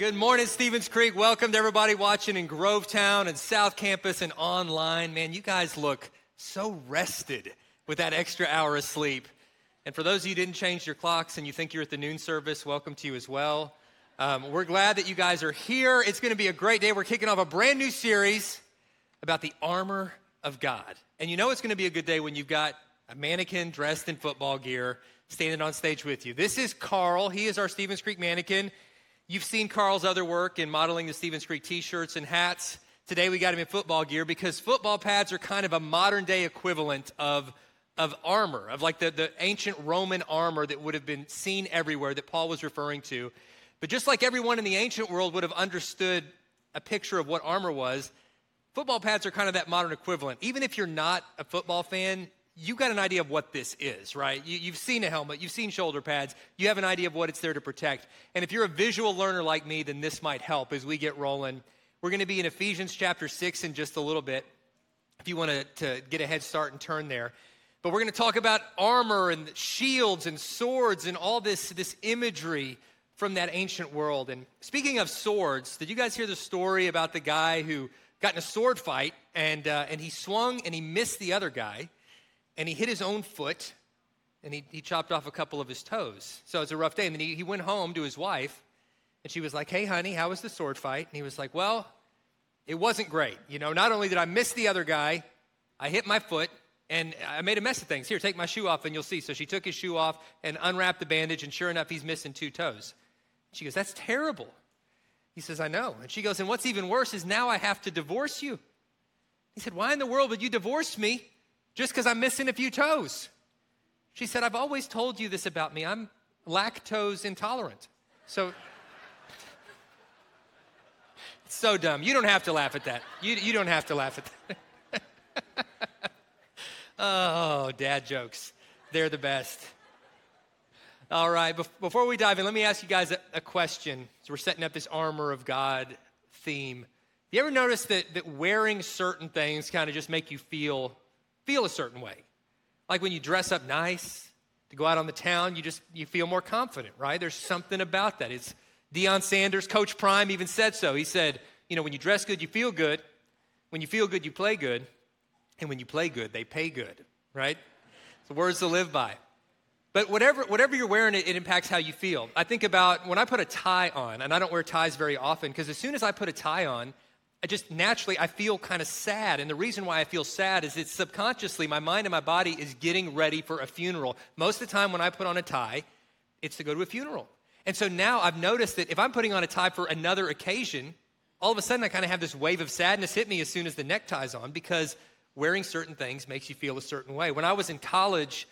Good morning, Stevens Creek. Welcome to everybody watching in Grovetown and South Campus and online. Man, you guys look so rested with that extra hour of sleep. And for those of you who didn't change your clocks and you think you're at the noon service, welcome to you as well. Um, we're glad that you guys are here. It's going to be a great day. We're kicking off a brand new series about the armor of God. And you know it's going to be a good day when you've got a mannequin dressed in football gear standing on stage with you. This is Carl. He is our Stevens Creek mannequin. You've seen Carl's other work in modeling the Stevens Creek t shirts and hats. Today we got him in football gear because football pads are kind of a modern day equivalent of, of armor, of like the, the ancient Roman armor that would have been seen everywhere that Paul was referring to. But just like everyone in the ancient world would have understood a picture of what armor was, football pads are kind of that modern equivalent. Even if you're not a football fan, you got an idea of what this is, right? You, have seen a helmet, you've seen shoulder pads, you have an idea of what it's there to protect. And if you're a visual learner like me, then this might help as we get rolling. We're going to be in Ephesians chapter 6 in just a little bit, if you want to, to get a head start and turn there. But we're going to talk about armor and shields and swords and all this, this imagery from that ancient world. And speaking of swords, did you guys hear the story about the guy who got in a sword fight and, uh, and he swung and he missed the other guy? And he hit his own foot and he, he chopped off a couple of his toes. So it was a rough day. And then he, he went home to his wife and she was like, Hey, honey, how was the sword fight? And he was like, Well, it wasn't great. You know, not only did I miss the other guy, I hit my foot and I made a mess of things. Here, take my shoe off and you'll see. So she took his shoe off and unwrapped the bandage, and sure enough, he's missing two toes. She goes, That's terrible. He says, I know. And she goes, And what's even worse is now I have to divorce you. He said, Why in the world would you divorce me? Just because I'm missing a few toes. She said, I've always told you this about me. I'm lactose intolerant. So, it's so dumb. You don't have to laugh at that. You, you don't have to laugh at that. oh, dad jokes. They're the best. All right, before we dive in, let me ask you guys a, a question. So, we're setting up this armor of God theme. You ever notice that, that wearing certain things kind of just make you feel feel a certain way. Like when you dress up nice to go out on the town, you just you feel more confident, right? There's something about that. It's Deion Sanders, Coach Prime even said so. He said, you know, when you dress good, you feel good. When you feel good, you play good. And when you play good, they pay good, right? The words to live by. But whatever, whatever you're wearing, it, it, impacts how you feel. I think about when I put a tie on, and I don't wear ties very often because as soon as I put a tie on, I just naturally I feel kind of sad. And the reason why I feel sad is it's subconsciously my mind and my body is getting ready for a funeral. Most of the time when I put on a tie, it's to go to a funeral. And so now I've noticed that if I'm putting on a tie for another occasion, all of a sudden I kind of have this wave of sadness hit me as soon as the neckties on because wearing certain things makes you feel a certain way. When I was in college,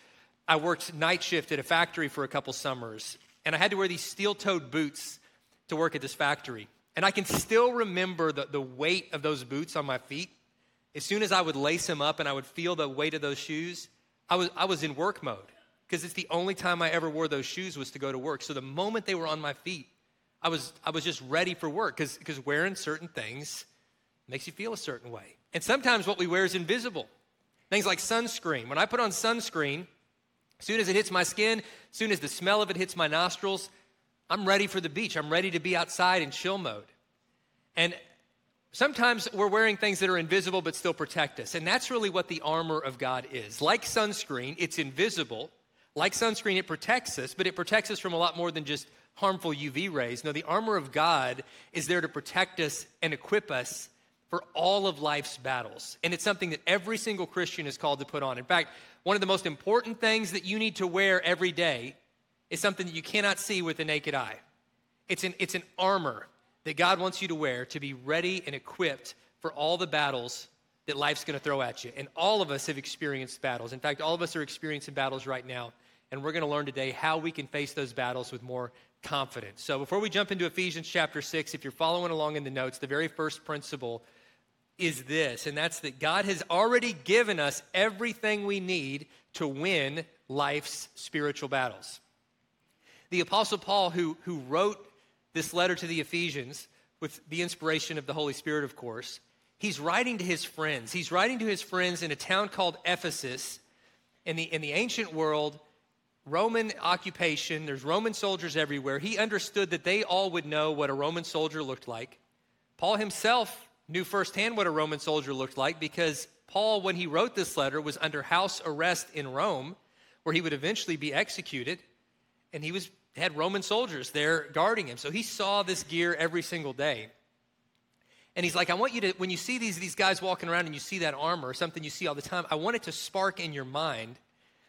I worked night shift at a factory for a couple summers, and I had to wear these steel-toed boots to work at this factory. And I can still remember the, the weight of those boots on my feet. As soon as I would lace them up and I would feel the weight of those shoes, I was, I was in work mode because it's the only time I ever wore those shoes was to go to work. So the moment they were on my feet, I was, I was just ready for work because wearing certain things makes you feel a certain way. And sometimes what we wear is invisible. Things like sunscreen. When I put on sunscreen, as soon as it hits my skin, as soon as the smell of it hits my nostrils, I'm ready for the beach. I'm ready to be outside in chill mode. And sometimes we're wearing things that are invisible but still protect us. And that's really what the armor of God is. Like sunscreen, it's invisible. Like sunscreen, it protects us, but it protects us from a lot more than just harmful UV rays. No, the armor of God is there to protect us and equip us for all of life's battles. And it's something that every single Christian is called to put on. In fact, one of the most important things that you need to wear every day is something that you cannot see with the naked eye. It's an, it's an armor that God wants you to wear to be ready and equipped for all the battles that life's going to throw at you. And all of us have experienced battles. In fact, all of us are experiencing battles right now. And we're going to learn today how we can face those battles with more confidence. So before we jump into Ephesians chapter 6, if you're following along in the notes, the very first principle is this, and that's that God has already given us everything we need to win life's spiritual battles. The Apostle Paul, who, who wrote this letter to the Ephesians with the inspiration of the Holy Spirit, of course, he's writing to his friends. He's writing to his friends in a town called Ephesus. In the, in the ancient world, Roman occupation, there's Roman soldiers everywhere. He understood that they all would know what a Roman soldier looked like. Paul himself knew firsthand what a Roman soldier looked like because Paul, when he wrote this letter, was under house arrest in Rome, where he would eventually be executed. And he was had Roman soldiers there guarding him. So he saw this gear every single day. And he's like, I want you to, when you see these, these guys walking around and you see that armor, or something you see all the time, I want it to spark in your mind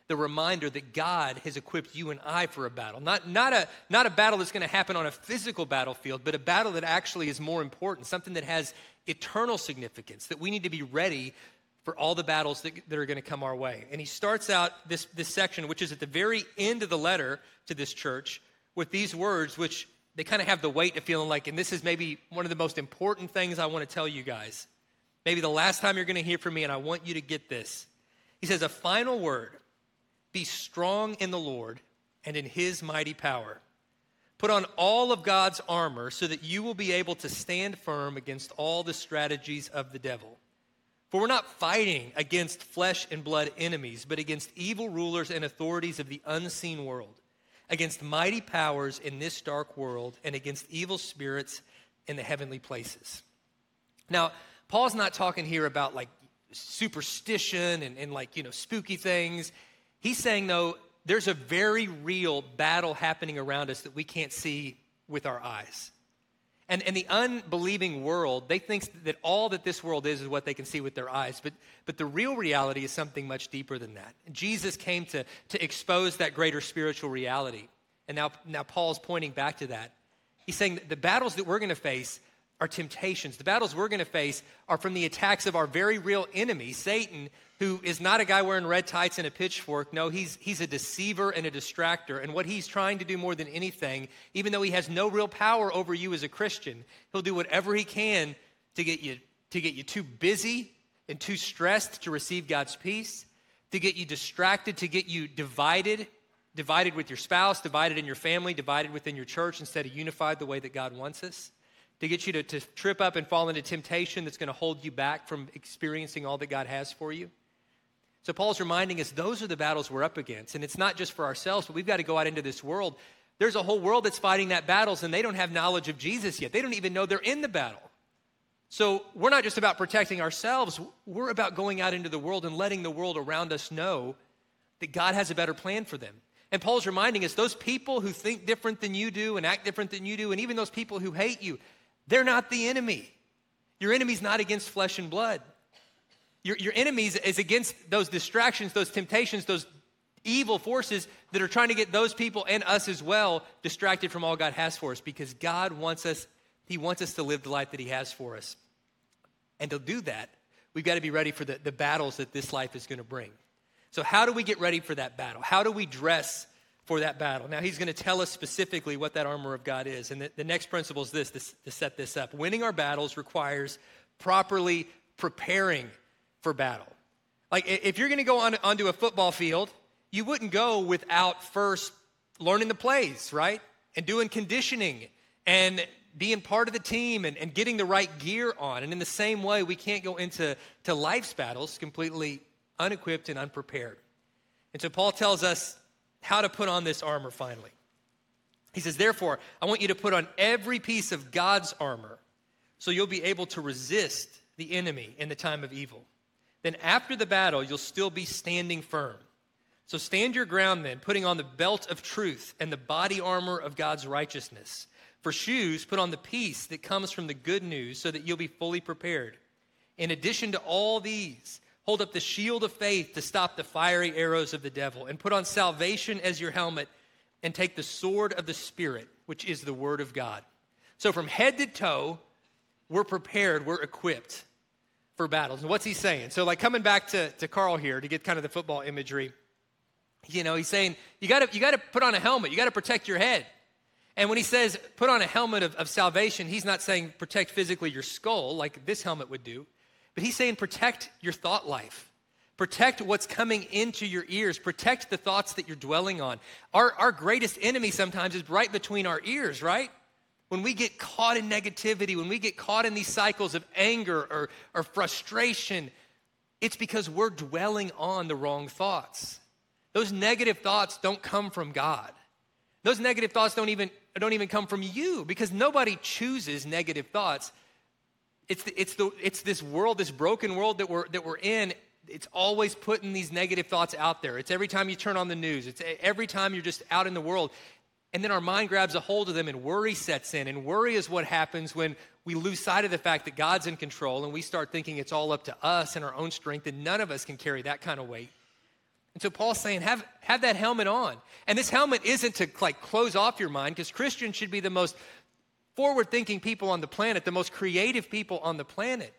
the reminder that God has equipped you and I for a battle. Not, not, a, not a battle that's going to happen on a physical battlefield, but a battle that actually is more important, something that has eternal significance, that we need to be ready for all the battles that, that are going to come our way. And he starts out this, this section, which is at the very end of the letter to this church, with these words, which they kind of have the weight of feeling like, and this is maybe one of the most important things I want to tell you guys. Maybe the last time you're going to hear from me, and I want you to get this. He says, A final word be strong in the Lord and in his mighty power. Put on all of God's armor so that you will be able to stand firm against all the strategies of the devil. For we're not fighting against flesh and blood enemies, but against evil rulers and authorities of the unseen world against mighty powers in this dark world and against evil spirits in the heavenly places. Now, Paul's not talking here about like superstition and, and like, you know, spooky things. He's saying, though, there's a very real battle happening around us that we can't see with our eyes. And, and the unbelieving world, they think that all that this world is is what they can see with their eyes. But, but the real reality is something much deeper than that. Jesus came to, to expose that greater spiritual reality. And now, now Paul's pointing back to that. He's saying that the battles that we're going to face are temptations. The battles we're going to face are from the attacks of our very real enemy, Satan, who is not a guy wearing red tights and a pitchfork. No, he's, he's a deceiver and a distractor. And what he's trying to do more than anything, even though he has no real power over you as a Christian, he'll do whatever he can to get you, to get you too busy and too stressed to receive God's peace, to get you distracted, to get you divided, divided with your spouse, divided in your family, divided within your church instead of unified the way that God wants us to get you to, to trip up and fall into temptation that's going to hold you back from experiencing all that God has for you. So Paul's reminding us those are the battles we're up against. And it's not just for ourselves, but we've got to go out into this world. There's a whole world that's fighting that battles and they don't have knowledge of Jesus yet. They don't even know they're in the battle. So we're not just about protecting ourselves, we're about going out into the world and letting the world around us know that God has a better plan for them. And Paul's reminding us those people who think different than you do and act different than you do, and even those people who hate you, they're not the enemy. Your enemy's not against flesh and blood. Your, your enemies is against those distractions, those temptations, those evil forces that are trying to get those people and us as well distracted from all God has for us because God wants us, He wants us to live the life that He has for us. And to do that, we've got to be ready for the, the battles that this life is going to bring. So, how do we get ready for that battle? How do we dress for that battle? Now, he's going to tell us specifically what that armor of God is. And the, the next principle is this, this to set this up. Winning our battles requires properly preparing for battle. Like if you're going to go on, onto a football field, you wouldn't go without first learning the plays, right? And doing conditioning and being part of the team and, and getting the right gear on. And in the same way, we can't go into to life's battles completely unequipped and unprepared. And so Paul tells us how to put on this armor finally. He says, Therefore, I want you to put on every piece of God's armor so you'll be able to resist the enemy in the time of evil then after the battle, you'll still be standing firm. So stand your ground then, putting on the belt of truth and the body armor of God's righteousness. For shoes, put on the peace that comes from the good news so that you'll be fully prepared. In addition to all these, hold up the shield of faith to stop the fiery arrows of the devil, and put on salvation as your helmet, and take the sword of the Spirit, which is the word of God. So from head to toe, we're prepared, we're equipped for battles. And what's he saying? So, like coming back to, to Carl here to get kind of the football imagery, you know, he's saying you gotta you gotta put on a helmet, you gotta protect your head. And when he says put on a helmet of, of salvation, he's not saying protect physically your skull like this helmet would do. But he's saying protect your thought life. Protect what's coming into your ears. Protect the thoughts that you're dwelling on. Our, our greatest enemy sometimes is right between our ears, right? When we get caught in negativity, when we get caught in these cycles of anger or, or frustration, it's because we're dwelling on the wrong thoughts. Those negative thoughts don't come from God. Those negative thoughts don't even, don't even come from you because nobody chooses negative thoughts. It's, the, it's, the, it's this world, this broken world that we're, that we're in. It's always putting these negative thoughts out there. It's every time you turn on the news, it's every time you're just out in the world. And then our mind grabs a hold of them and worry sets in. And worry is what happens when we lose sight of the fact that God's in control and we start thinking it's all up to us and our own strength, and none of us can carry that kind of weight. And so Paul's saying, have, have that helmet on. And this helmet isn't to like close off your mind, because Christians should be the most forward thinking people on the planet, the most creative people on the planet.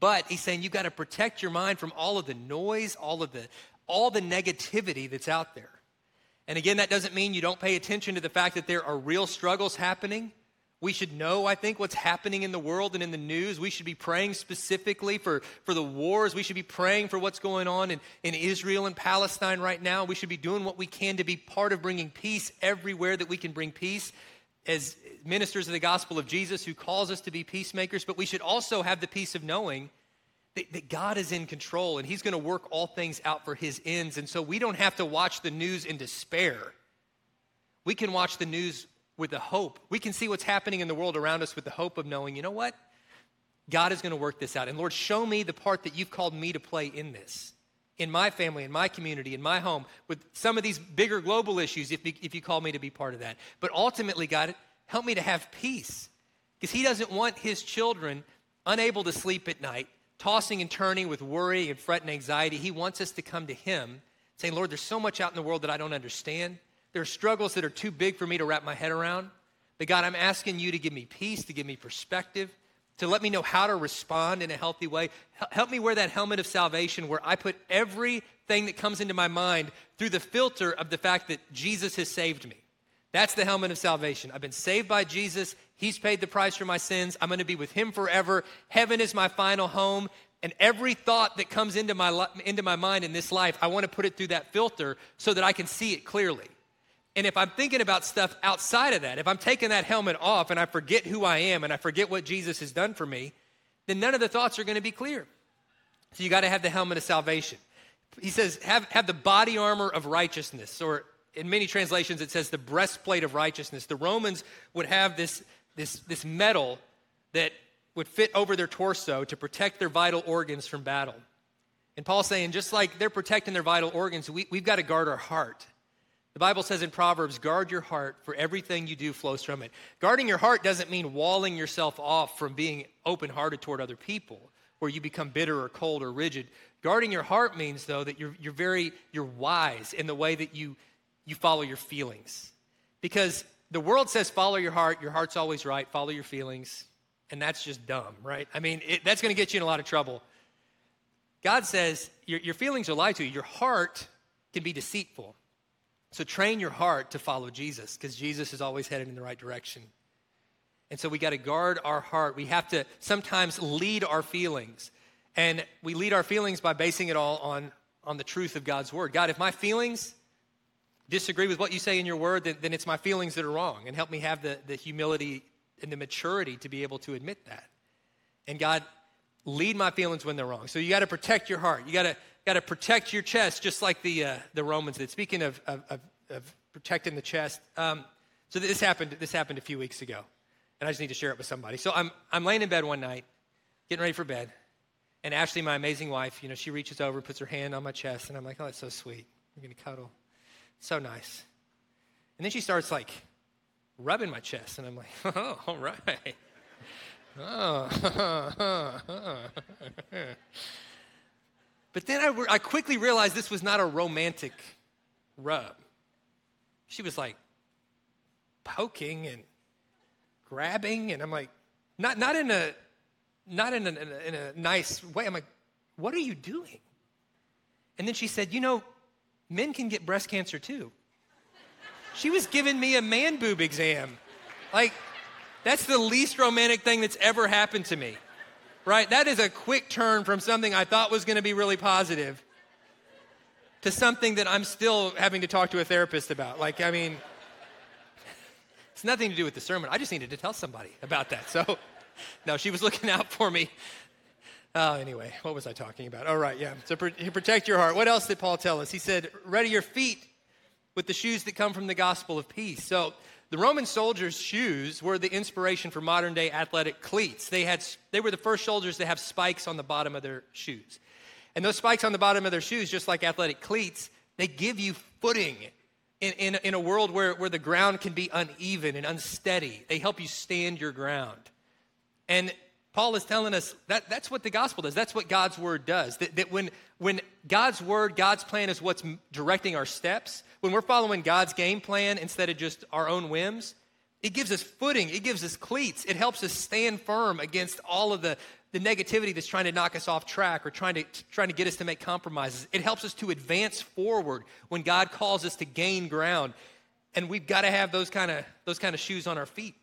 But he's saying you've got to protect your mind from all of the noise, all of the all the negativity that's out there. And again, that doesn't mean you don't pay attention to the fact that there are real struggles happening. We should know, I think, what's happening in the world and in the news. We should be praying specifically for, for the wars. We should be praying for what's going on in, in Israel and Palestine right now. We should be doing what we can to be part of bringing peace everywhere that we can bring peace as ministers of the gospel of Jesus who calls us to be peacemakers. But we should also have the peace of knowing that, that God is in control and He's going to work all things out for His ends. And so we don't have to watch the news in despair. We can watch the news with the hope. We can see what's happening in the world around us with the hope of knowing, you know what? God is going to work this out. And Lord, show me the part that you've called me to play in this, in my family, in my community, in my home, with some of these bigger global issues, if, if you call me to be part of that. But ultimately, God, help me to have peace. Because He doesn't want His children unable to sleep at night, tossing and turning with worry and fret and anxiety. He wants us to come to Him saying, Lord, there's so much out in the world that I don't understand. There are struggles that are too big for me to wrap my head around. But God, I'm asking you to give me peace, to give me perspective, to let me know how to respond in a healthy way. Help me wear that helmet of salvation where I put everything that comes into my mind through the filter of the fact that Jesus has saved me. That's the helmet of salvation. I've been saved by Jesus. He's paid the price for my sins. I'm going to be with him forever. Heaven is my final home. And every thought that comes into my, into my mind in this life, I want to put it through that filter so that I can see it clearly. And if I'm thinking about stuff outside of that, if I'm taking that helmet off and I forget who I am and I forget what Jesus has done for me, then none of the thoughts are going to be clear. So you got to have the helmet of salvation. He says, have, have the body armor of righteousness, or in many translations it says the breastplate of righteousness. The Romans would have this, this, this metal that would fit over their torso to protect their vital organs from battle. And Paul's saying, just like they're protecting their vital organs, we, we've got to guard our heart. The Bible says in Proverbs, guard your heart, for everything you do flows from it. Guarding your heart doesn't mean walling yourself off from being open hearted toward other people, where you become bitter or cold or rigid. Guarding your heart means, though, that you're, you're very you're wise in the way that you, you follow your feelings. Because the world says follow your heart, your heart's always right, follow your feelings, and that's just dumb, right? I mean, it, that's going to get you in a lot of trouble. God says your, your feelings are lied to you, your heart can be deceitful. So train your heart to follow Jesus because Jesus is always headed in the right direction. And so we got to guard our heart. We have to sometimes lead our feelings. And we lead our feelings by basing it all on, on the truth of God's word. God, if my feelings disagree with what you say in your word, then, then it's my feelings that are wrong. And help me have the, the humility and the maturity to be able to admit that. And God, lead my feelings when they're wrong. So you got to protect your heart. You got to got to protect your chest, just like the, uh, the Romans did. Speaking of, of, of protecting the chest, um, so this happened, this happened a few weeks ago, and I just need to share it with somebody. So I'm, I'm laying in bed one night, getting ready for bed, and Ashley, my amazing wife, you know, she reaches over, puts her hand on my chest, and I'm like, oh, that's so sweet. We're to cuddle. So nice. And then she starts like rubbing my chest, and I'm like, oh, all right. Oh, But then I, I quickly realized this was not a romantic rub. She was like poking and grabbing, and I'm like, not, not in a not in a, in a, in a nice way. I'm like, what are you doing? And then she said, you know, men can get breast cancer too. She was giving me a man boob exam. Like, that's the least romantic thing that's ever happened to me. Right? That is a quick turn from something I thought was going to be really positive to something that I'm still having to talk to a therapist about. Like, I mean, it's nothing to do with the sermon. I just needed to tell somebody about that. So, no, she was looking out for me. Oh, anyway, what was I talking about? All oh, right, yeah. So protect your heart. What else did Paul tell us? He said, ready your feet with the shoes that come from the gospel of peace. So the Roman soldiers' shoes were the inspiration for modern day athletic cleats. They, had, they were the first soldiers to have spikes on the bottom of their shoes. And those spikes on the bottom of their shoes, just like athletic cleats, they give you footing in, in, in a world where, where the ground can be uneven and unsteady. They help you stand your ground. And Paul is telling us that that's what the gospel does. That's what God's word does. That, that when, when God's word, God's plan is what's directing our steps, when we're following God's game plan instead of just our own whims, it gives us footing, it gives us cleats, it helps us stand firm against all of the, the negativity that's trying to knock us off track or trying to, trying to get us to make compromises. It helps us to advance forward when God calls us to gain ground. And we've got to have those kind of those kind of shoes on our feet.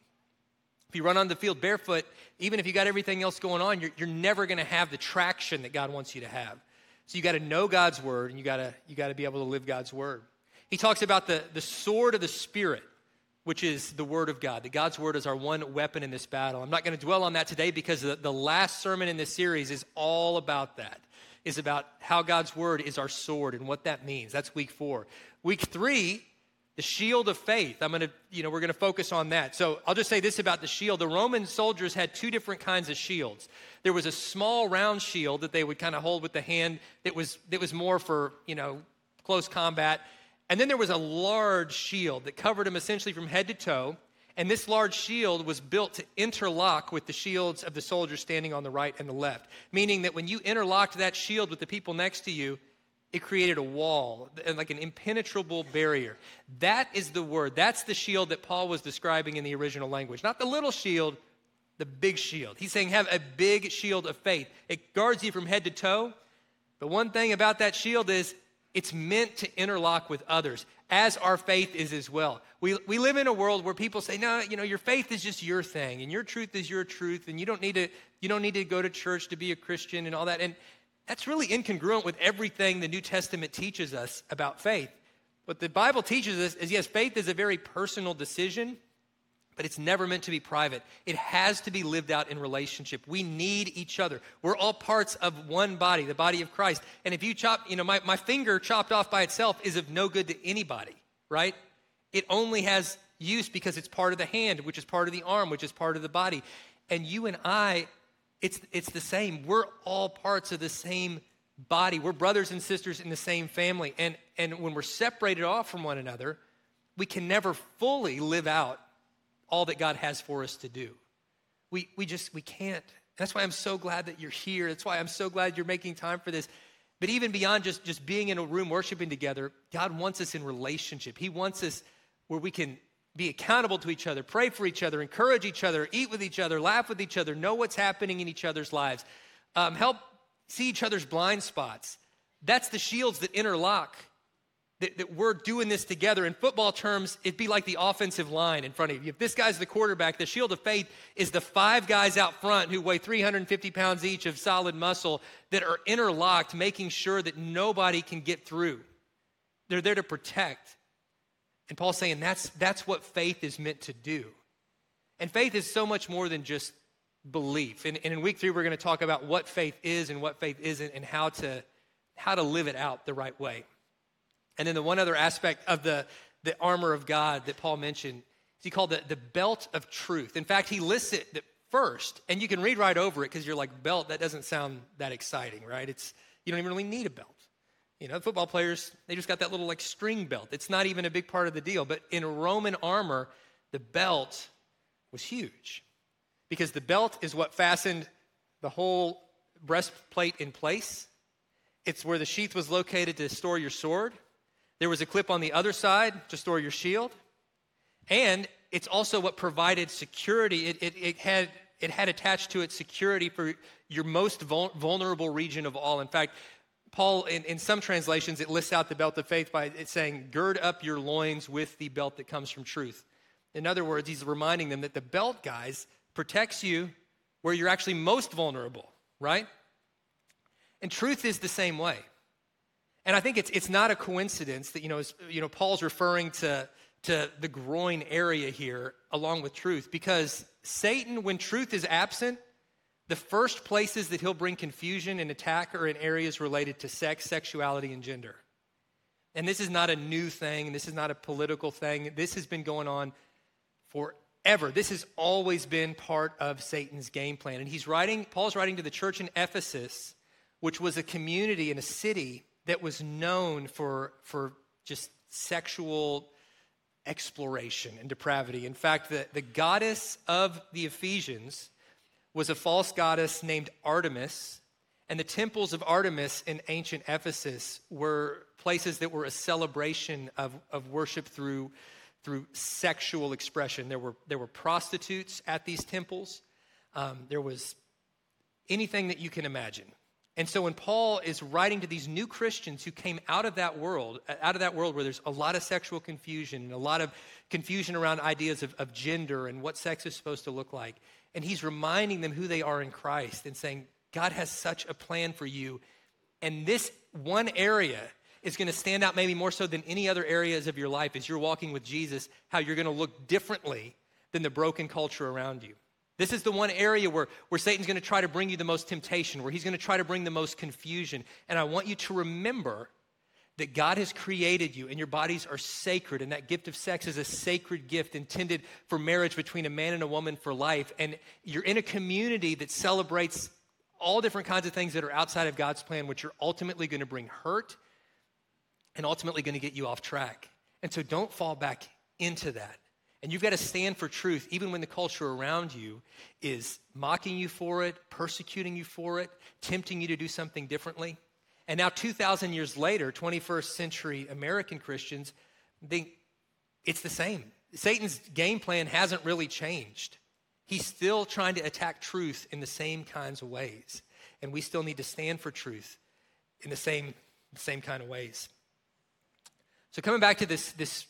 If you run on the field barefoot, even if you got everything else going on, you're, you're never going to have the traction that God wants you to have. So you got to know God's word and you got to you got to be able to live God's word. He talks about the, the sword of the Spirit, which is the word of God. That God's word is our one weapon in this battle. I'm not going to dwell on that today because the, the last sermon in this series is all about that. Is about how God's word is our sword and what that means. That's week four. Week three the shield of faith. I'm going to, you know, we're going to focus on that. So I'll just say this about the shield. The Roman soldiers had two different kinds of shields. There was a small round shield that they would kind of hold with the hand that was that was more for, you know, close combat. And then there was a large shield that covered him essentially from head to toe. And this large shield was built to interlock with the shields of the soldiers standing on the right and the left, meaning that when you interlocked that shield with the people next to you, it created a wall, like an impenetrable barrier. That is the word. That's the shield that Paul was describing in the original language. Not the little shield, the big shield. He's saying, have a big shield of faith. It guards you from head to toe. The one thing about that shield is it's meant to interlock with others, as our faith is as well. We, we live in a world where people say, no, you know, your faith is just your thing, and your truth is your truth, and you don't need to, you don't need to go to church to be a Christian and all that. And that's really incongruent with everything the New Testament teaches us about faith. What the Bible teaches us is yes, faith is a very personal decision, but it's never meant to be private. It has to be lived out in relationship. We need each other. We're all parts of one body, the body of Christ. And if you chop, you know, my, my finger chopped off by itself is of no good to anybody, right? It only has use because it's part of the hand, which is part of the arm, which is part of the body. And you and I it's, it's the same. We're all parts of the same body. We're brothers and sisters in the same family. And, and when we're separated off from one another, we can never fully live out all that God has for us to do. We, we just, we can't. That's why I'm so glad that you're here. That's why I'm so glad you're making time for this. But even beyond just, just being in a room worshiping together, God wants us in relationship. He wants us where we can be accountable to each other, pray for each other, encourage each other, eat with each other, laugh with each other, know what's happening in each other's lives, um, help see each other's blind spots. That's the shields that interlock. That, that, we're doing this together. In football terms, it'd be like the offensive line in front of you. If this guy's the quarterback, the shield of faith is the five guys out front who weigh 350 pounds each of solid muscle that are interlocked, making sure that nobody can get through. They're there to protect. And Paul's saying that's, that's what faith is meant to do. And faith is so much more than just belief. And, and in week three, we're going to talk about what faith is and what faith isn't and how to, how to live it out the right way. And then the one other aspect of the, the armor of God that Paul mentioned is he called the, the belt of truth. In fact, he lists it first, and you can read right over it because you're like, belt, that doesn't sound that exciting, right? It's, you don't even really need a belt. You know, football players, they just got that little like string belt. It's not even a big part of the deal. But in Roman armor, the belt was huge because the belt is what fastened the whole breastplate in place. It's where the sheath was located to store your sword. There was a clip on the other side to store your shield. And it's also what provided security. It, it, it had, it had attached to it security for your most vulnerable region of all. In fact, Paul, in, in some translations, it lists out the belt of faith by it saying, gird up your loins with the belt that comes from truth. In other words, he's reminding them that the belt, guys, protects you where you're actually most vulnerable. right? And truth is the same way. And I think it's, it's not a coincidence that, you know, you know, Paul's referring to, to the groin area here along with truth because Satan, when truth is absent, the first places that he'll bring confusion and attack are in areas related to sex, sexuality, and gender. And this is not a new thing, this is not a political thing. This has been going on forever. This has always been part of Satan's game plan. And he's writing, Paul's writing to the church in Ephesus, which was a community and a city that was known for, for just sexual exploration and depravity. In fact, the, the goddess of the Ephesians was a false goddess named Artemis. And the temples of Artemis in ancient Ephesus were places that were a celebration of, of worship through, through sexual expression. There were, there were prostitutes at these temples, um, there was anything that you can imagine. And so when Paul is writing to these new Christians who came out of that world, out of that world where there's a lot of sexual confusion and a lot of confusion around ideas of, of gender and what sex is supposed to look like, and he's reminding them who they are in Christ and saying, God has such a plan for you. And this one area is going to stand out maybe more so than any other areas of your life as you're walking with Jesus, how you're going to look differently than the broken culture around you. This is the one area where, where Satan's going to try to bring you the most temptation, where he's going to try to bring the most confusion. And I want you to remember that God has created you and your bodies are sacred, and that gift of sex is a sacred gift intended for marriage between a man and a woman for life. And you're in a community that celebrates all different kinds of things that are outside of God's plan, which are ultimately going to bring hurt and ultimately going to get you off track. And so don't fall back into that. And you've got to stand for truth even when the culture around you is mocking you for it, persecuting you for it, tempting you to do something differently. And now, 2,000 years later, 21st century American Christians think it's the same. Satan's game plan hasn't really changed. He's still trying to attack truth in the same kinds of ways. And we still need to stand for truth in the same, same kind of ways. So, coming back to this, this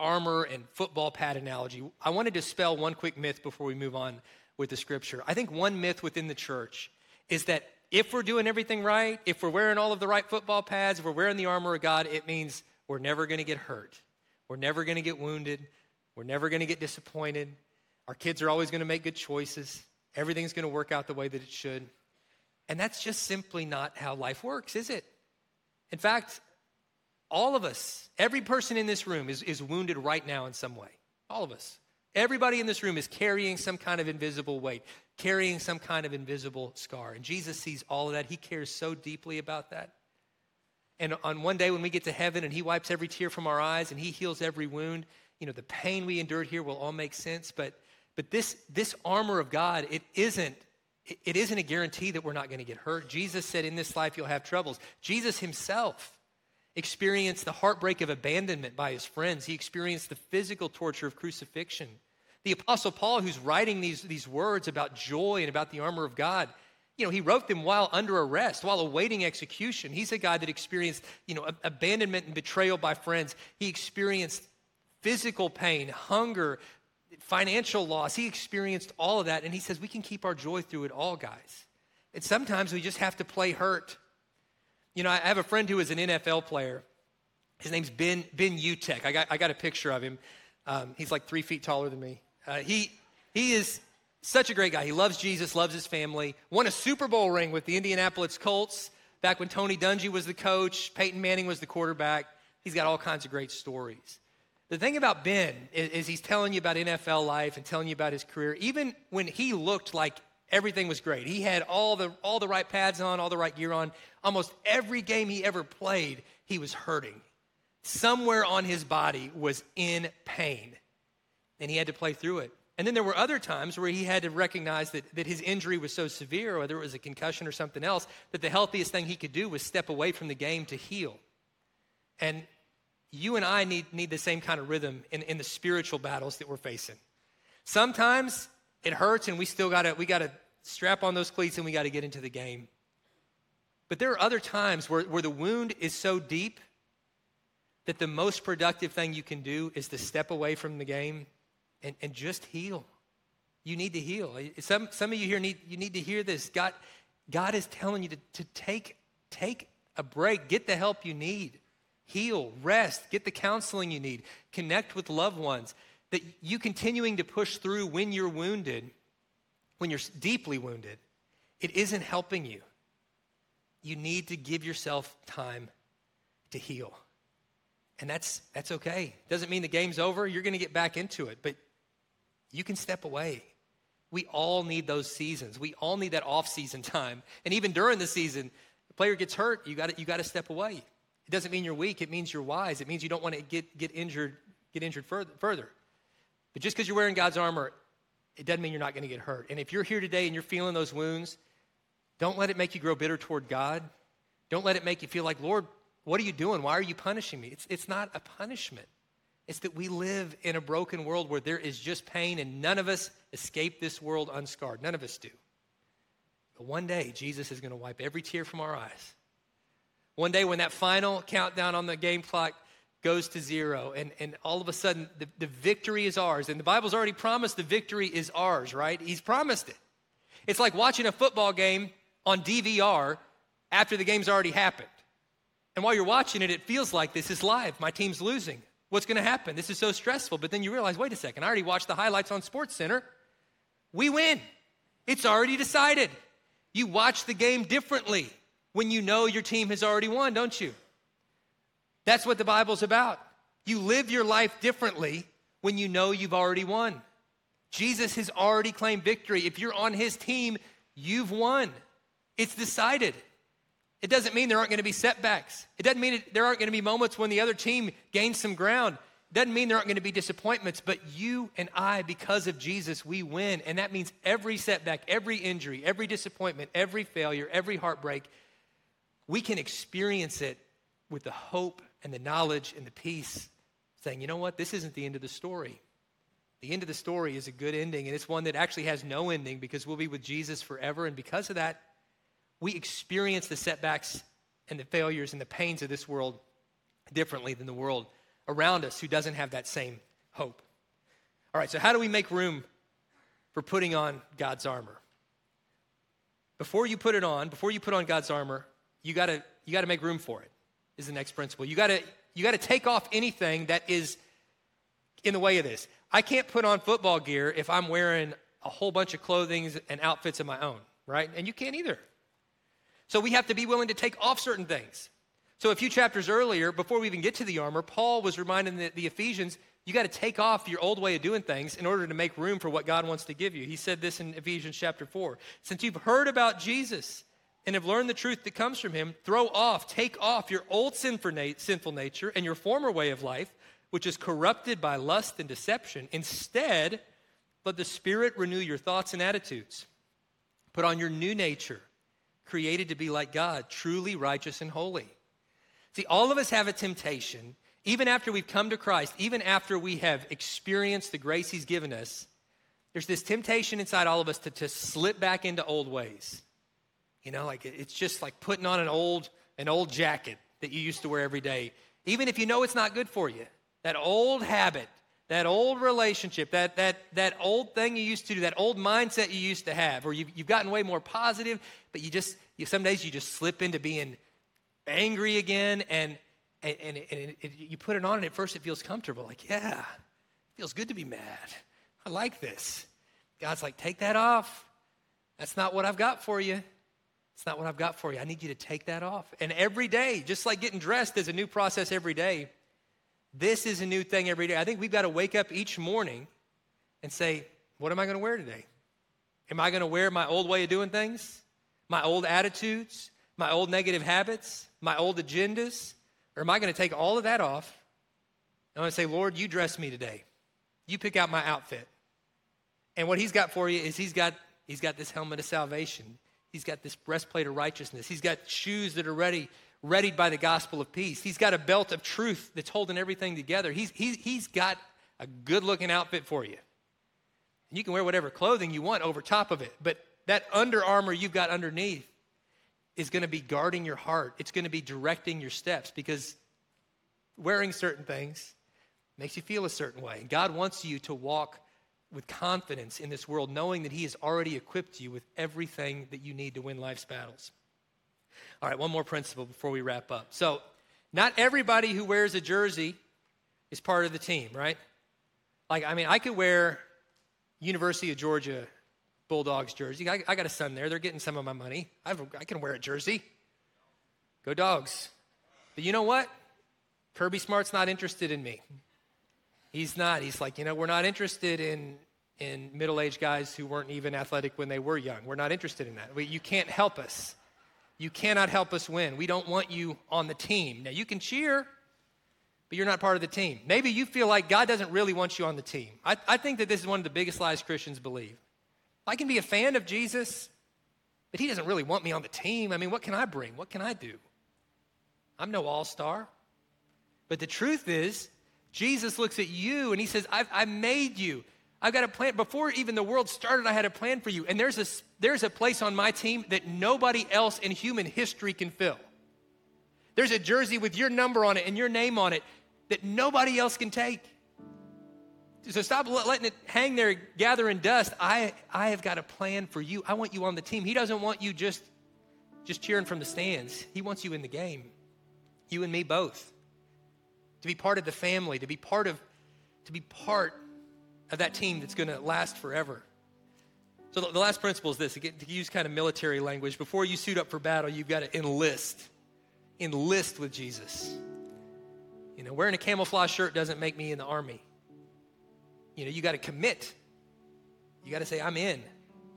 armor and football pad analogy, I want to dispel one quick myth before we move on with the scripture. I think one myth within the church is that if we're doing everything right, if we're wearing all of the right football pads, if we're wearing the armor of God, it means we're never going to get hurt. We're never going to get wounded. We're never going to get disappointed. Our kids are always going to make good choices. Everything's going to work out the way that it should. And that's just simply not how life works, is it? In fact, all of us, every person in this room is, is wounded right now in some way. All of us. Everybody in this room is carrying some kind of invisible weight, carrying some kind of invisible scar. And Jesus sees all of that. He cares so deeply about that. And on one day when we get to heaven and He wipes every tear from our eyes and He heals every wound, you know, the pain we endured here will all make sense. But, but this, this armor of God, it isn't it isn't a guarantee that we're not going to get hurt. Jesus said, In this life, you'll have troubles. Jesus himself experienced the heartbreak of abandonment by his friends. He experienced the physical torture of crucifixion. The Apostle Paul, who's writing these, these words about joy and about the armor of God, you know, he wrote them while under arrest, while awaiting execution. He's a guy that experienced, you know, abandonment and betrayal by friends. He experienced physical pain, hunger, financial loss. He experienced all of that. And he says we can keep our joy through it all, guys. And sometimes we just have to play hurt. You know, I have a friend who is an NFL player. His name's Ben Ben Utecht. I got I got a picture of him. Um, he's like three feet taller than me. Uh, he he is such a great guy. He loves Jesus, loves his family. Won a Super Bowl ring with the Indianapolis Colts back when Tony Dungy was the coach. Peyton Manning was the quarterback. He's got all kinds of great stories. The thing about Ben is, is he's telling you about NFL life and telling you about his career, even when he looked like everything was great. He had all the, all the right pads on, all the right gear on. Almost every game he ever played, he was hurting. Somewhere on his body was in pain, and he had to play through it. And then there were other times where he had to recognize that, that his injury was so severe, whether it was a concussion or something else, that the healthiest thing he could do was step away from the game to heal. And you and I need, need the same kind of rhythm in, in the spiritual battles that we're facing. Sometimes it hurts and we still gotta, we gotta strap on those cleats and we gotta get into the game. But there are other times where, where the wound is so deep that the most productive thing you can do is to step away from the game and, and just heal. You need to heal. Some, some of you here need, you need to hear this. God, God is telling you to, to take, take a break, get the help you need, heal, rest, get the counseling you need, connect with loved ones. That you continuing to push through when you're wounded, when you're deeply wounded, it isn't helping you. You need to give yourself time to heal. And that's, that's okay. Doesn't mean the game's over. You're going to get back into it, but you can step away. We all need those seasons. We all need that off-season time. And even during the season, the player gets hurt, you got you got to step away. It doesn't mean you're weak. It means you're wise. It means you don't want to get, get injured get injured further, further. But just because you're wearing God's armor, it doesn't mean you're not going to get hurt. And if you're here today and you're feeling those wounds, don't let it make you grow bitter toward God. Don't let it make you feel like, Lord, what are you doing? Why are you punishing me? It's, it's not a punishment. It's that we live in a broken world where there is just pain and none of us escape this world unscarred. None of us do. But one day, Jesus is going to wipe every tear from our eyes. One day, when that final countdown on the game clock goes to zero, and, and all of a sudden the, the victory is ours. And the Bible's already promised the victory is ours, right? He's promised it. It's like watching a football game on DVR after the game's already happened. And while you're watching it, it feels like this is live. My team's losing. What's going to happen? This is so stressful. But then you realize, wait a second, I already watched the highlights on Sports Center. We win. It's already decided. You watch the game differently when you know your team has already won, don't you? That's what the Bible's about. You live your life differently when you know you've already won. Jesus has already claimed victory. If you're on his team, you've won. It's decided. It doesn't mean there aren't going to be setbacks. It doesn't mean it, there aren't going to be moments when the other team gains some ground. It doesn't mean there aren't going to be disappointments, but you and I, because of Jesus, we win. And that means every setback, every injury, every disappointment, every failure, every heartbreak, we can experience it with the hope and the knowledge and the peace, saying, you know what, this isn't the end of the story. The end of the story is a good ending, and it's one that actually has no ending because we'll be with Jesus forever. And because of that, we experience the setbacks and the failures and the pains of this world differently than the world around us who doesn't have that same hope. All right, so how do we make room for putting on God's armor? Before you put it on, before you put on God's armor, you gotta, you gotta make room for it, is the next principle. You gotta, you gotta take off anything that is in the way of this. I can't put on football gear if I'm wearing a whole bunch of clothing and outfits of my own, right? And you can't either. So we have to be willing to take off certain things. So a few chapters earlier, before we even get to the armor, Paul was reminding the, the Ephesians, you got to take off your old way of doing things in order to make room for what God wants to give you. He said this in Ephesians chapter 4. Since you've heard about Jesus and have learned the truth that comes from him, throw off, take off your old sinful nature and your former way of life, which is corrupted by lust and deception. Instead, let the Spirit renew your thoughts and attitudes. Put on your new nature created to be like God, truly righteous and holy. See, all of us have a temptation, even after we've come to Christ, even after we have experienced the grace He's given us, there's this temptation inside all of us to, to slip back into old ways. You know, like it's just like putting on an old, an old jacket that you used to wear every day, even if you know it's not good for you. That old habit that old relationship, that, that, that old thing you used to do, that old mindset you used to have, or you've, you've gotten way more positive, but you just, you, some days you just slip into being angry again, and, and, and, it, and it, it, you put it on, and at first it feels comfortable. Like, yeah, it feels good to be mad. I like this. God's like, take that off. That's not what I've got for you. It's not what I've got for you. I need you to take that off. And every day, just like getting dressed is a new process every day, this is a new thing every day. I think we've got to wake up each morning and say, What am I going to wear today? Am I going to wear my old way of doing things? My old attitudes? My old negative habits? My old agendas? Or am I going to take all of that off? I'm going to say, Lord, you dress me today. You pick out my outfit. And what he's got for you is he's got, he's got this helmet of salvation. He's got this breastplate of righteousness. He's got shoes that are ready readied by the gospel of peace. He's got a belt of truth that's holding everything together. He's, he, he's got a good looking outfit for you. And you can wear whatever clothing you want over top of it, but that under armor you've got underneath is going to be guarding your heart. It's going to be directing your steps because wearing certain things makes you feel a certain way. God wants you to walk with confidence in this world, knowing that He has already equipped you with everything that you need to win life's battles. All right, one more principle before we wrap up. So, not everybody who wears a jersey is part of the team, right? Like, I mean, I could wear University of Georgia Bulldogs jersey. I, I got a son there. They're getting some of my money. I've, I can wear a jersey. Go dogs. But you know what? Kirby Smart's not interested in me. He's not. He's like, you know, we're not interested in, in middle aged guys who weren't even athletic when they were young. We're not interested in that. You can't help us. You cannot help us win. We don't want you on the team. Now, you can cheer, but you're not part of the team. Maybe you feel like God doesn't really want you on the team. I, I think that this is one of the biggest lies Christians believe. I can be a fan of Jesus, but he doesn't really want me on the team. I mean, what can I bring? What can I do? I'm no all star. But the truth is, Jesus looks at you and he says, I've, I made you. I've got a plan. Before even the world started, I had a plan for you. And there's a, there's a place on my team that nobody else in human history can fill. There's a jersey with your number on it and your name on it that nobody else can take. So stop letting it hang there, gathering dust. I, I have got a plan for you. I want you on the team. He doesn't want you just, just cheering from the stands. He wants you in the game. You and me both to be part of the family, to be part of, to be part of that team that's going to last forever. So the, the last principle is this: to, get, to use kind of military language. Before you suit up for battle, you've got to enlist, enlist with Jesus. You know, wearing a camouflage shirt doesn't make me in the army. You know, you got to commit. You got to say, I'm in.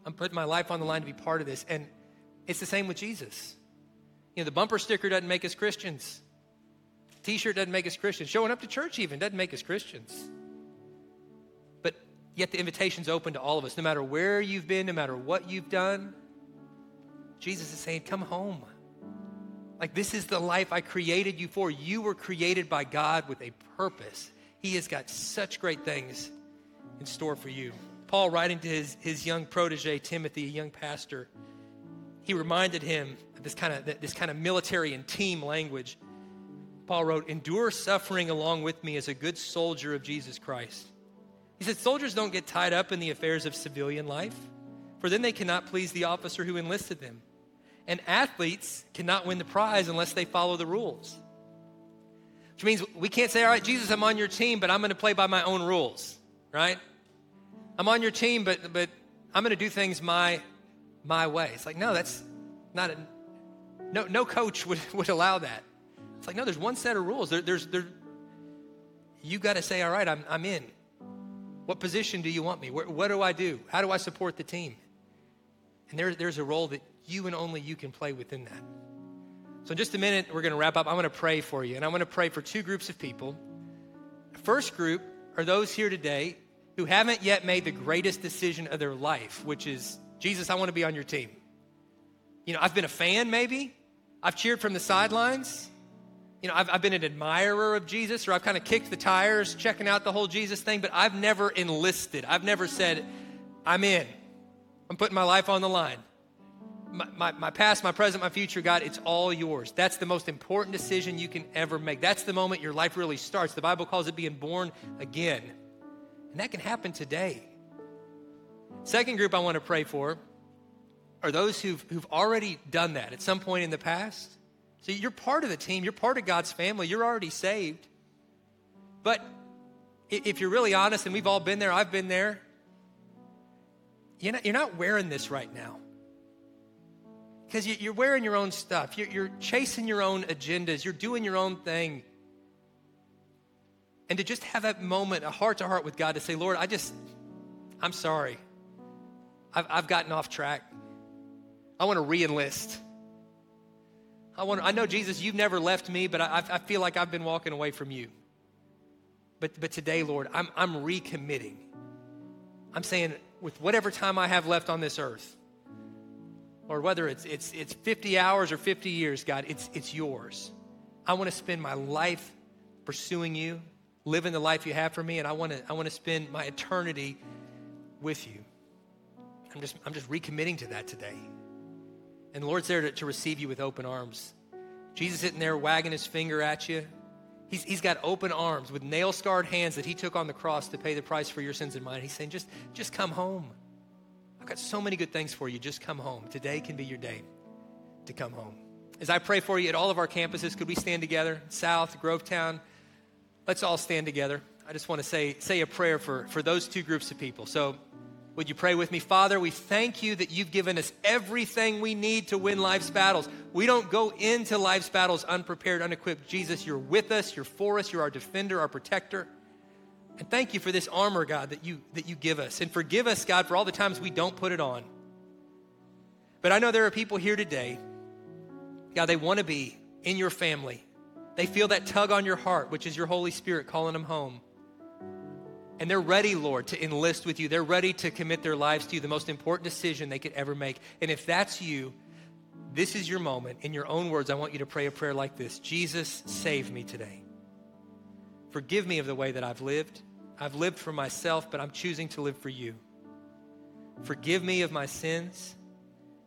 I'm putting my life on the line to be part of this. And it's the same with Jesus. You know, the bumper sticker doesn't make us Christians. T shirt doesn't make us Christians. Showing up to church even doesn't make us Christians. But yet the invitation's open to all of us, no matter where you've been, no matter what you've done. Jesus is saying, Come home. Like, this is the life I created you for. You were created by God with a purpose. He has got such great things in store for you. Paul, writing to his, his young protege, Timothy, a young pastor, he reminded him of this kind of, this kind of military and team language. Paul wrote, Endure suffering along with me as a good soldier of Jesus Christ. He said, Soldiers don't get tied up in the affairs of civilian life, for then they cannot please the officer who enlisted them. And athletes cannot win the prize unless they follow the rules. Which means we can't say, All right, Jesus, I'm on your team, but I'm going to play by my own rules, right? I'm on your team, but, but I'm going to do things my, my way. It's like, no, that's not a, no, no coach would, would allow that. It's like, no, there's one set of rules. There, there's, there, you got to say, all right, I'm, I'm in. What position do you want me? Where, what do I do? How do I support the team? And there, there's a role that you and only you can play within that. So, in just a minute, we're going to wrap up. I'm going to pray for you, and I'm going to pray for two groups of people. The first group are those here today who haven't yet made the greatest decision of their life, which is Jesus, I want to be on your team. You know, I've been a fan, maybe. I've cheered from the sidelines you know, I've, I've been an admirer of Jesus, or I've kind of kicked the tires checking out the whole Jesus thing, but I've never enlisted. I've never said, I'm in. I'm putting my life on the line. My, my, my, past, my present, my future, God, it's all yours. That's the most important decision you can ever make. That's the moment your life really starts. The Bible calls it being born again. And that can happen today. Second group I want to pray for are those who've, who've already done that at some point in the past See, you're part of the team, you're part of God's family, you're already saved. But if you're really honest, and we've all been there, I've been there, you're not, you're not wearing this right now. Because you're wearing your own stuff, you're, you're chasing your own agendas, you're doing your own thing. And to just have that moment, a heart to heart with God, to say, Lord, I just, I'm sorry. I've, I've gotten off track. I want to re enlist. I, want, I know, Jesus, you've never left me, but I, I feel like I've been walking away from you. But, but today, Lord, I'm, I'm recommitting. I'm saying, with whatever time I have left on this earth, or whether it's, it's, it's 50 hours or 50 years, God, it's, it's yours. I want to spend my life pursuing you, living the life you have for me, and I want to, I want to spend my eternity with you. I'm just, I'm just recommitting to that today. And the Lord's there to, to receive you with open arms. Jesus sitting there wagging his finger at you. He's, he's got open arms with nail scarred hands that he took on the cross to pay the price for your sins and mine. He's saying, just, just come home. I've got so many good things for you. Just come home. Today can be your day to come home. As I pray for you at all of our campuses, could we stand together? South, Grovetown, let's all stand together. I just want to say, say a prayer for, for those two groups of people. So, would you pray with me? Father, we thank you that you've given us everything we need to win life's battles. We don't go into life's battles unprepared, unequipped. Jesus, you're with us, you're for us, you're our defender, our protector. And thank you for this armor, God, that you, that you give us. And forgive us, God, for all the times we don't put it on. But I know there are people here today, God, they want to be in your family. They feel that tug on your heart, which is your Holy Spirit calling them home. And they're ready, Lord, to enlist with you. They're ready to commit their lives to you, the most important decision they could ever make. And if that's you, this is your moment. In your own words, I want you to pray a prayer like this Jesus, save me today. Forgive me of the way that I've lived. I've lived for myself, but I'm choosing to live for you. Forgive me of my sins.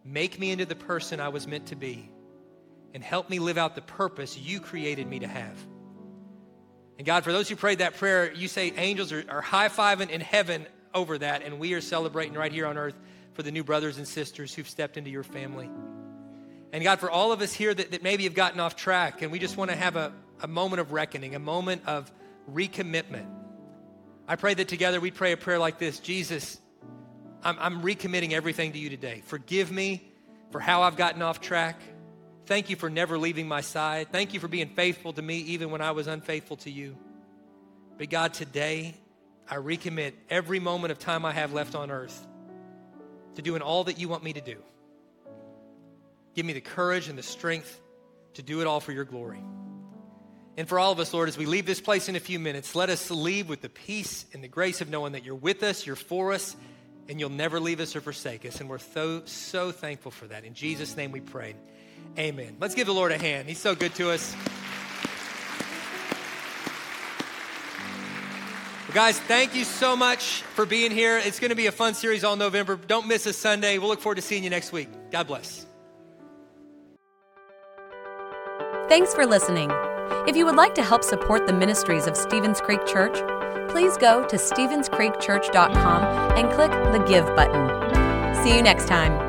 Make me into the person I was meant to be. And help me live out the purpose you created me to have. And God, for those who prayed that prayer, you say angels are, are high fiving in heaven over that, and we are celebrating right here on earth for the new brothers and sisters who've stepped into your family. And God, for all of us here that, that maybe have gotten off track, and we just want to have a, a moment of reckoning, a moment of recommitment. I pray that together we pray a prayer like this Jesus, I'm, I'm recommitting everything to you today. Forgive me for how I've gotten off track. Thank you for never leaving my side. Thank you for being faithful to me even when I was unfaithful to you. But God, today I recommit every moment of time I have left on earth to doing all that you want me to do. Give me the courage and the strength to do it all for your glory. And for all of us, Lord, as we leave this place in a few minutes, let us leave with the peace and the grace of knowing that you're with us, you're for us, and you'll never leave us or forsake us. And we're so, so thankful for that. In Jesus' name we pray. Amen. Let's give the Lord a hand. He's so good to us. Well, guys, thank you so much for being here. It's going to be a fun series all November. Don't miss a Sunday. We'll look forward to seeing you next week. God bless. Thanks for listening. If you would like to help support the ministries of Stevens Creek Church, please go to StevensCreekChurch.com and click the Give button. See you next time.